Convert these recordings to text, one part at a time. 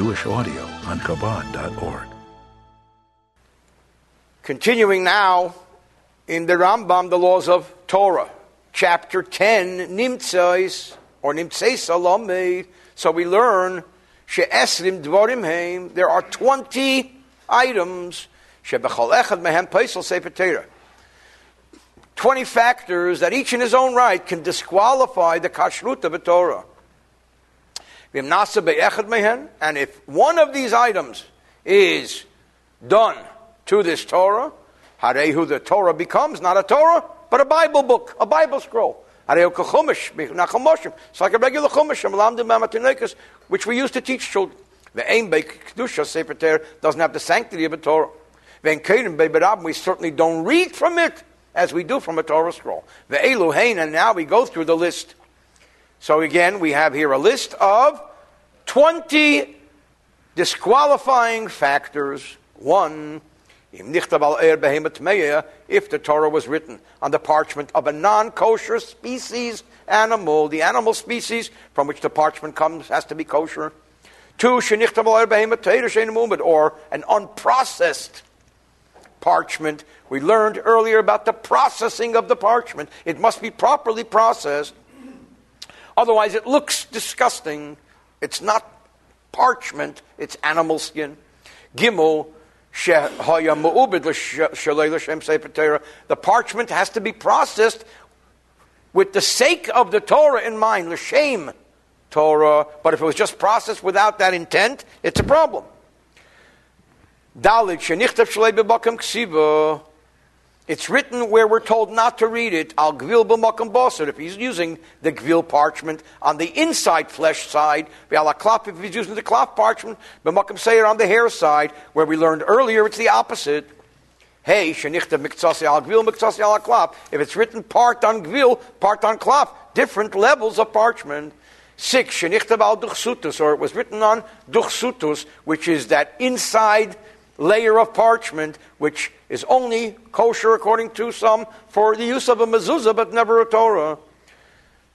Jewish audio on Chabad.org. Continuing now in the Rambam, the laws of Torah, chapter 10, Nimtzais, or Nimtzeis Alamed. So we learn, She'esrim Dvorim Heim, there are 20 items, She'bechol Echad Mehem Paisel Sefer Torah. 20 factors that each in his own right can disqualify the kashrut of a Torah. And if one of these items is done to this Torah, Harehu, the Torah becomes not a Torah, but a Bible book, a Bible scroll. It's like a regular chumash, which we used to teach children. The aim by kedusha sefer Torah doesn't have the sanctity of a Torah. We certainly don't read from it as we do from a Torah scroll. The Eluhain, and now we go through the list. So again, we have here a list of 20 disqualifying factors. One, er if the Torah was written on the parchment of a non kosher species animal, the animal species from which the parchment comes has to be kosher. Two, er or an unprocessed parchment. We learned earlier about the processing of the parchment. It must be properly processed. Otherwise, it looks disgusting. It's not parchment, it's animal skin. Gimel, the parchment has to be processed with the sake of the Torah in mind, shame Torah. But if it was just processed without that intent, it's a problem. Dalit shenichtav shalei b'makam ksiva. It's written where we're told not to read it. Al gvil b'makam basar. If he's using the gvil parchment on the inside flesh side, klaf if he's using the klaf parchment, b'makam seir on the hair side, where we learned earlier it's the opposite. Hey, shenichtav miktsasi al gvil miktsasi al klaf. If it's written part on gvil, part on klaf, different levels of parchment. Six, shenichtav al duchsutus, or it was written on duchsutus, which is that inside layer of parchment, which is only kosher according to some for the use of a mezuzah, but never a Torah.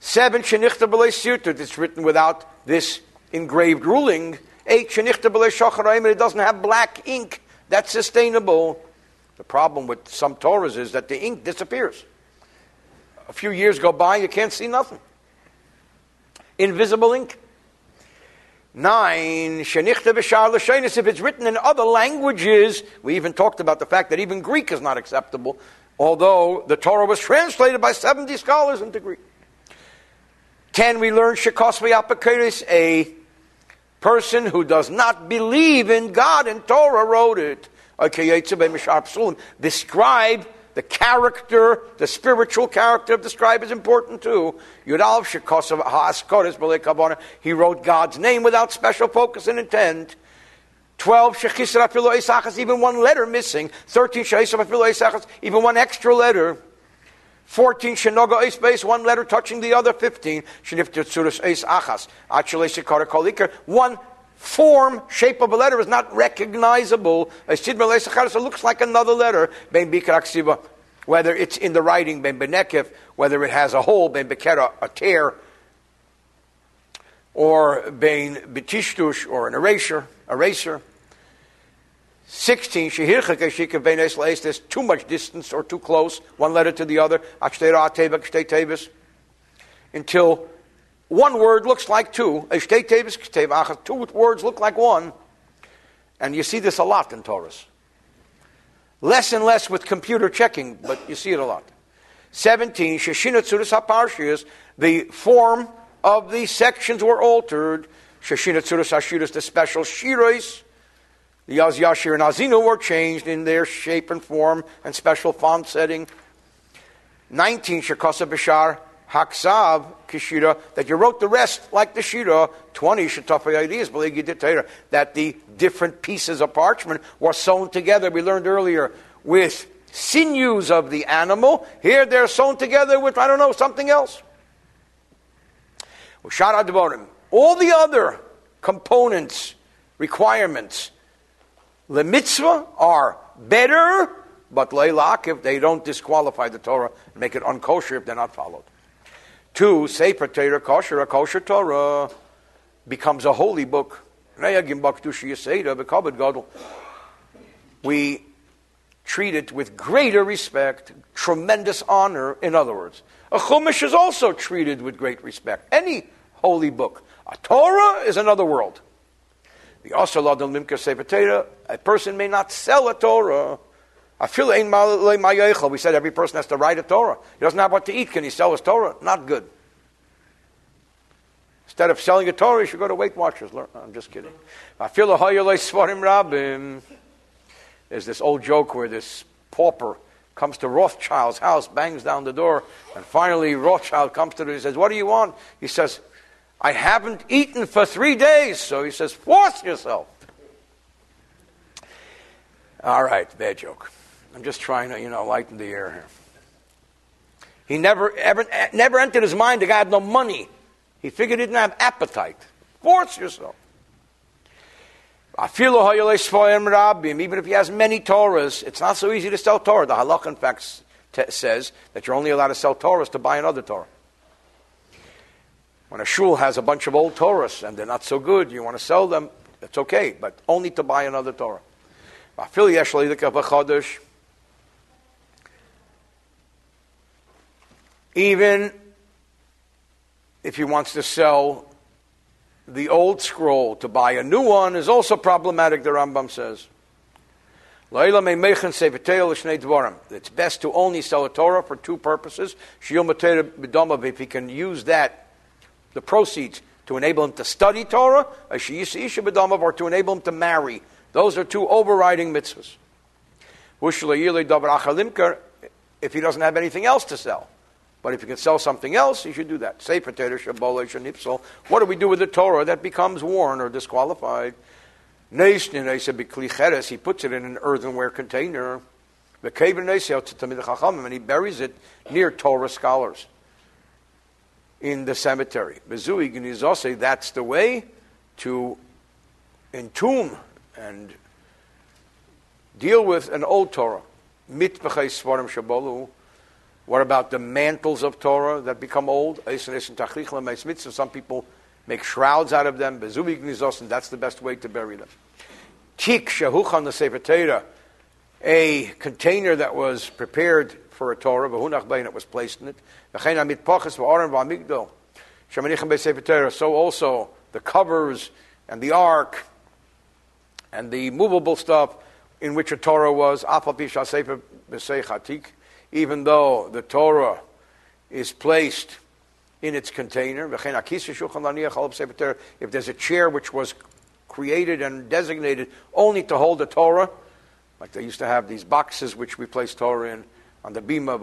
Seven, shenichta b'lei it's written without this engraved ruling. Eight, shenichta b'lei it doesn't have black ink. That's sustainable. The problem with some Torahs is that the ink disappears. A few years go by, you can't see nothing. Invisible ink. Nine, Shenichta B'Shar L'Shenis, if it's written in other languages, we even talked about the fact that even Greek is not acceptable, although the Torah was translated by 70 scholars into Greek. Ten, we learn Shekosvi Apakiris, a person who does not believe in God and Torah wrote it. The scribe the character, the spiritual character of the scribe is important too. He wrote God's name without special focus and intent. 12, even one letter missing. 13, even one extra letter. 14, shenoga eis base, one letter touching the other. 15, one form, shape of a letter is not recognizable. It looks like another letter. Whether it's in the writing, ben benekif, whether it has a hole, ben bekera, a tear, or ben betishtush, or an erasure, eraser. 16, there's too much distance or too close, one letter to the other, until one word looks like two. Two words look like one. And you see this a lot in Torahs. Less and less with computer checking, but you see it a lot. 17, Sheshina Tzuras HaParshias, the form of the sections were altered. Sheshina Tzuras HaShiras, the special Shirais, the Yaz Yashir and Azinu were changed in their shape and form and special font setting. 19, Shekosa Bashar Haksav Kishira, that you wrote the rest like the Shira, 20 Shatafa ideas, believe you did teller that the different pieces of parchment were sewn together, we learned earlier, with sinews of the animal. Here they're sewn together with, I don't know, something else. All the other components, requirements, the mitzvah are better, but leilak if they don't disqualify the Torah and make it unkosher if they're not followed. Two, Sefer Torah, kosher, kosher Torah becomes a holy book. We treat it with greater respect, tremendous honor, in other words. A Chumash is also treated with great respect. Any holy book. A Torah is another world. The A person may not sell a Torah. We said every person has to write a Torah. He doesn't have what to eat. Can he sell his Torah? Not good. Instead of selling a Torah, you should go to Weight Watchers. I'm just kidding. There's this old joke where this pauper comes to Rothschild's house, bangs down the door, and finally Rothschild comes to him and says, What do you want? He says, I haven't eaten for three days. So he says, Force yourself. All right, bad joke. I'm just trying to, you know, lighten the air here. He never, ever, never entered his mind the guy had no money. He figured he didn't have appetite. Force yourself. Even if he has many Torahs, it's not so easy to sell Torah. The halach, in fact, t- says that you're only allowed to sell Torahs to buy another Torah. When a shul has a bunch of old Torahs and they're not so good, you want to sell them, it's okay, but only to buy another Torah. Even if he wants to sell the old scroll to buy a new one is also problematic, the Rambam says. It's best to only sell a Torah for two purposes. If he can use that, the proceeds, to enable him to study Torah, or to enable him to marry. Those are two overriding mitzvahs. If he doesn't have anything else to sell. But if you can sell something else, you should do that. Say potato, shabola, shanipsel. What do we do with the Torah that becomes worn or disqualified? He puts it in an earthenware container. And he buries it near Torah scholars in the cemetery. That's the way to entomb and deal with an old Torah. What about the mantles of Torah that become old? Some people make shrouds out of them. And that's the best way to bury them. Tik shahuchan the Sefer a container that was prepared for a Torah, v'hunach it was placed in it. So also the covers and the ark and the movable stuff in which a Torah was, even though the Torah is placed in its container. If there's a chair which was created and designated only to hold the Torah, like they used to have these boxes which we place Torah in on the bima,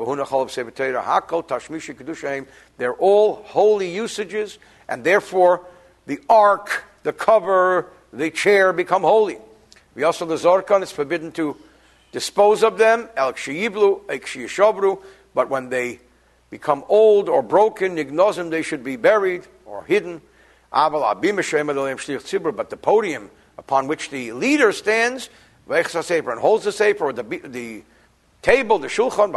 they're all holy usages, and therefore the ark, the cover, the chair become holy. We also the Zorkan is forbidden to dispose of them, el but when they become old or broken, they should be buried or hidden. But the podium upon which the leader stands, and holds the sefer, or the, the table, the shulchan,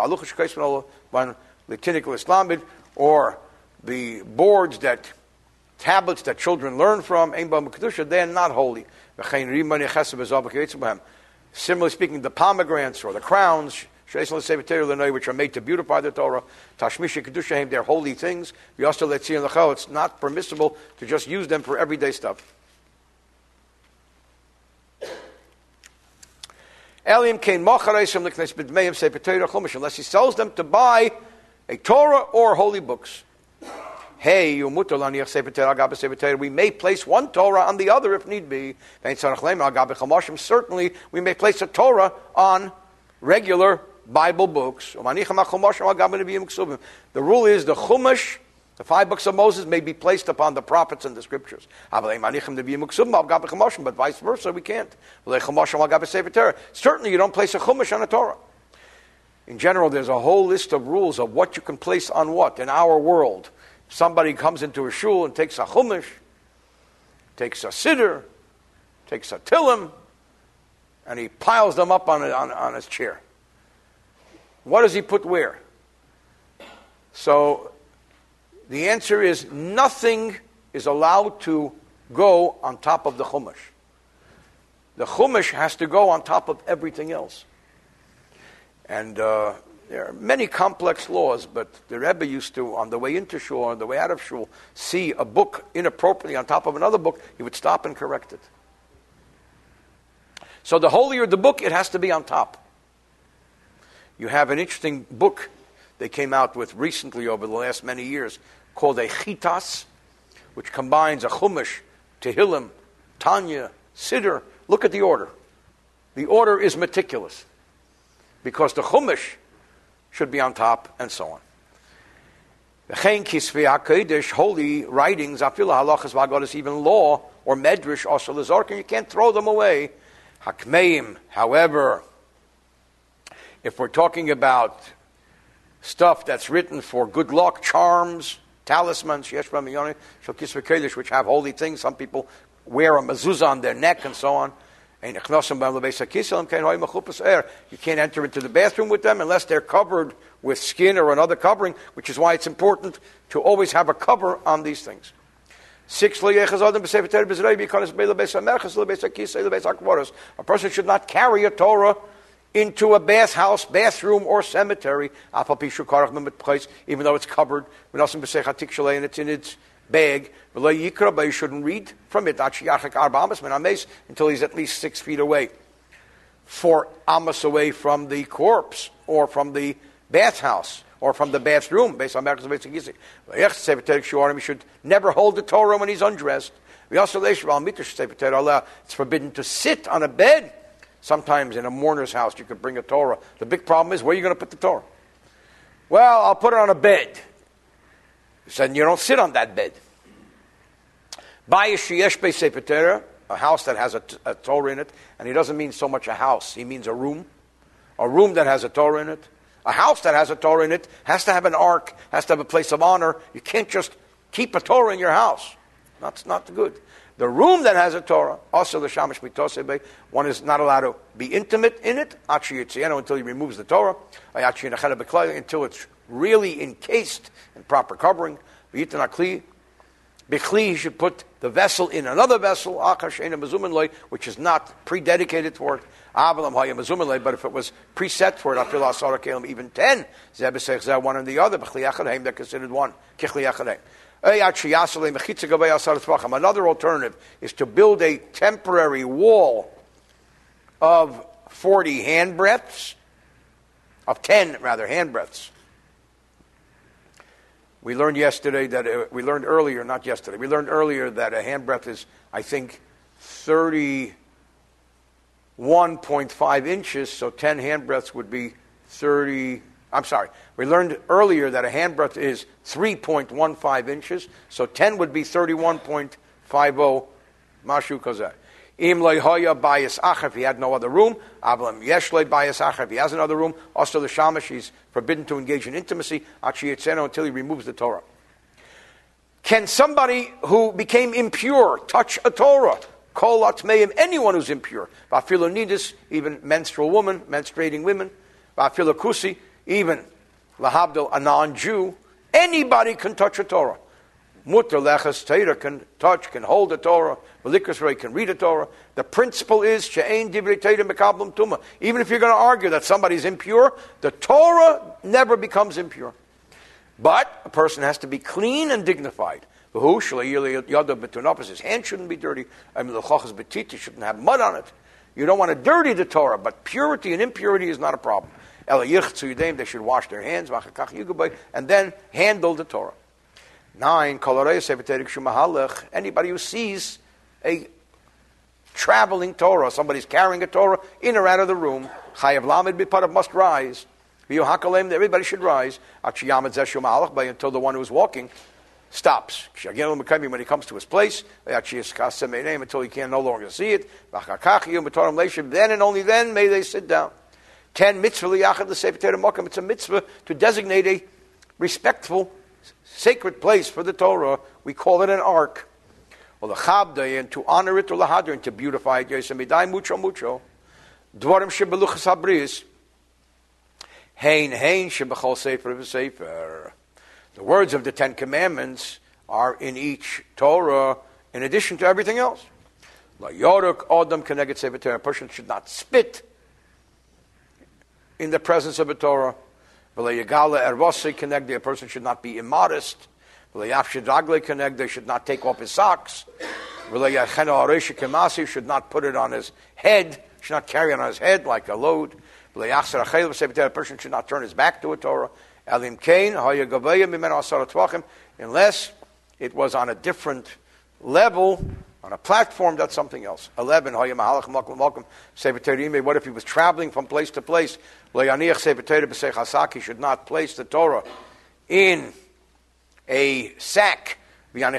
or the boards that tablets that children learn from, they're not holy. Similarly speaking, the pomegranates or the crowns, which are made to beautify the Torah, Tashmisha Kedushahim, they're holy things. It's not permissible to just use them for everyday stuff. Unless he sells them to buy a Torah or holy books. Hey, you we may place one Torah on the other if need be. Certainly, we may place a Torah on regular Bible books. The rule is the Chumash, the five books of Moses, may be placed upon the prophets and the scriptures. But vice versa, we can't. Certainly, you don't place a Chumash on a Torah. In general, there's a whole list of rules of what you can place on what in our world somebody comes into a shul and takes a chumash, takes a siddur, takes a tillim, and he piles them up on, on, on his chair. What does he put where? So the answer is nothing is allowed to go on top of the Chumash. The Chumash has to go on top of everything else. And uh, there are many complex laws, but the Rebbe used to, on the way into shul, on the way out of shul, see a book inappropriately on top of another book, he would stop and correct it. So the holier the book, it has to be on top. You have an interesting book they came out with recently over the last many years called a Chitas, which combines a Chumash, Tehillim, Tanya, Siddur. Look at the order. The order is meticulous because the Chumash should be on top, and so on. Holy writings, halachas v'agodas, even law or medrash also lezorkin, you can't throw them away. Hakmeim, however, if we're talking about stuff that's written for good luck, charms, talismans, which have holy things, some people wear a mezuzah on their neck and so on. You can't enter into the bathroom with them unless they're covered with skin or another covering, which is why it's important to always have a cover on these things. A person should not carry a Torah into a bathhouse, bathroom, or cemetery, even though it's covered, and it's in its bag. You shouldn't read from it until he's at least six feet away. Four amas away from the corpse or from the bathhouse or from the bathroom, based on He should never hold the Torah when he's undressed. It's forbidden to sit on a bed. Sometimes in a mourner's house, you could bring a Torah. The big problem is where are you going to put the Torah? Well, I'll put it on a bed. Said, you don't sit on that bed. A house that has a, a Torah in it, and he doesn't mean so much a house, he means a room. A room that has a Torah in it. A house that has a Torah in it has to have an ark, has to have a place of honor. You can't just keep a Torah in your house. That's not good. The room that has a Torah, also the Shamash Mitosebe, one is not allowed to be intimate in it, until he removes the Torah, until it's really encased in proper covering. Bechli, he should put the vessel in another vessel, which is not pre-dedicated for it. But if it was preset for it, even ten, one and the other, they're considered one. Another alternative is to build a temporary wall of 40 handbreadths, of 10 rather handbreadths. We learned yesterday that, uh, we learned earlier, not yesterday, we learned earlier that a handbreadth is, I think, 31.5 inches, so 10 handbreadths would be 30, I'm sorry, we learned earlier that a handbreadth is 3.15 inches, so 10 would be 31.50 mashu kozeh. Im hoya bayis acher, if he had no other room, avlam yeshle bayis acher, if he has another room, also the shamash, he's forbidden to engage in intimacy, until he removes the Torah. Can somebody who became impure touch a Torah? Kol atmeim, anyone who's impure. Vafilonidis, even menstrual woman, menstruating women. Vafilokusi, even lahabdil, a non-Jew. Anybody can touch a Torah. Mutter lechas Torah can touch, can hold the Torah. Malikasrei can read a Torah. The principle is she'ein divrei Torah mekablam tuma. Even if you're going to argue that somebody's impure, the Torah never becomes impure. But a person has to be clean and dignified. His hand shouldn't be dirty. I mean, the shouldn't have mud on it. You don't want to dirty the Torah, but purity and impurity is not a problem. They should wash their hands, and then handle the Torah. Nine, anybody who sees a traveling Torah, somebody's carrying a Torah in or out of the room, chayav lamed of must rise. Everybody should rise until the one who is walking stops. When he comes to his place, until he can no longer see it. Then and only then may they sit down. Ten mitzvah It's a mitzvah to designate a respectful sacred place for the Torah. We call it an ark. Or the chabda, and to honor it, or lahadr, and to beautify it. Yosemidai mucho mucho. Dvarim shebeluchas habris. Hein hein shebechol sefer sefer. The words of the Ten Commandments are in each Torah in addition to everything else. La yoruk odam keneged sefer. A person should not spit in the presence of a Torah. A person should not be immodest. Keneged. They should not take off his socks. Should not put it on his head. Should not carry it on his head like a load. A person should not turn his back to a Torah. Unless it was on a different level on a platform, that's something else. 11, what if he was traveling from place to place? He should not place the Torah in a sack and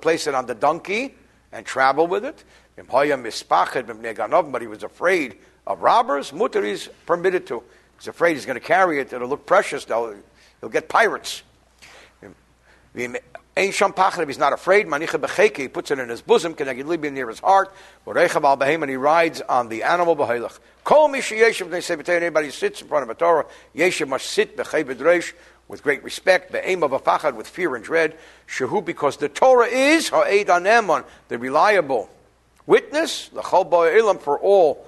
place it on the donkey and travel with it. But he was afraid of robbers. Mutter is permitted to. He's afraid he's going to carry it. It'll look precious. They'll, he'll get pirates. Ein sham pachad, he's not afraid, manicha becheke, he puts it in his bosom, keneged be near his heart, v'reichav al behem, and he rides on the animal b'hailach. Kol mi sheyeshiv, they say, anybody sits in front of a Torah, yeshiv must sit b'chei b'dreish, with great respect, be'em of a pachad, with fear and dread, shehu, because the Torah is ha'ed anemon, the reliable witness, the chol ilam for all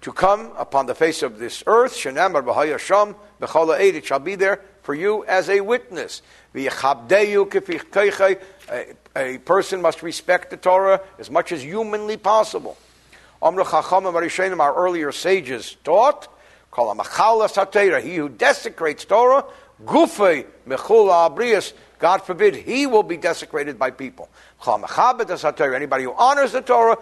to come upon the face of this earth, shenamar b'hayasham, b'chol ha'ed, it shall be there for you as a witness. A, person must respect the Torah as much as humanly possible. Our earlier sages taught, he who desecrates Torah, gufei mechula abrius, God forbid, he will be desecrated by people. Anybody who honors the Torah,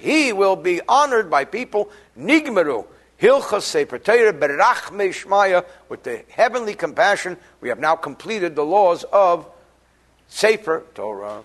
he will be honored by people. Nigmeru, Hilchas Sefer Torah Berachme Shmaya, with the heavenly compassion, we have now completed the laws of Sefer Torah.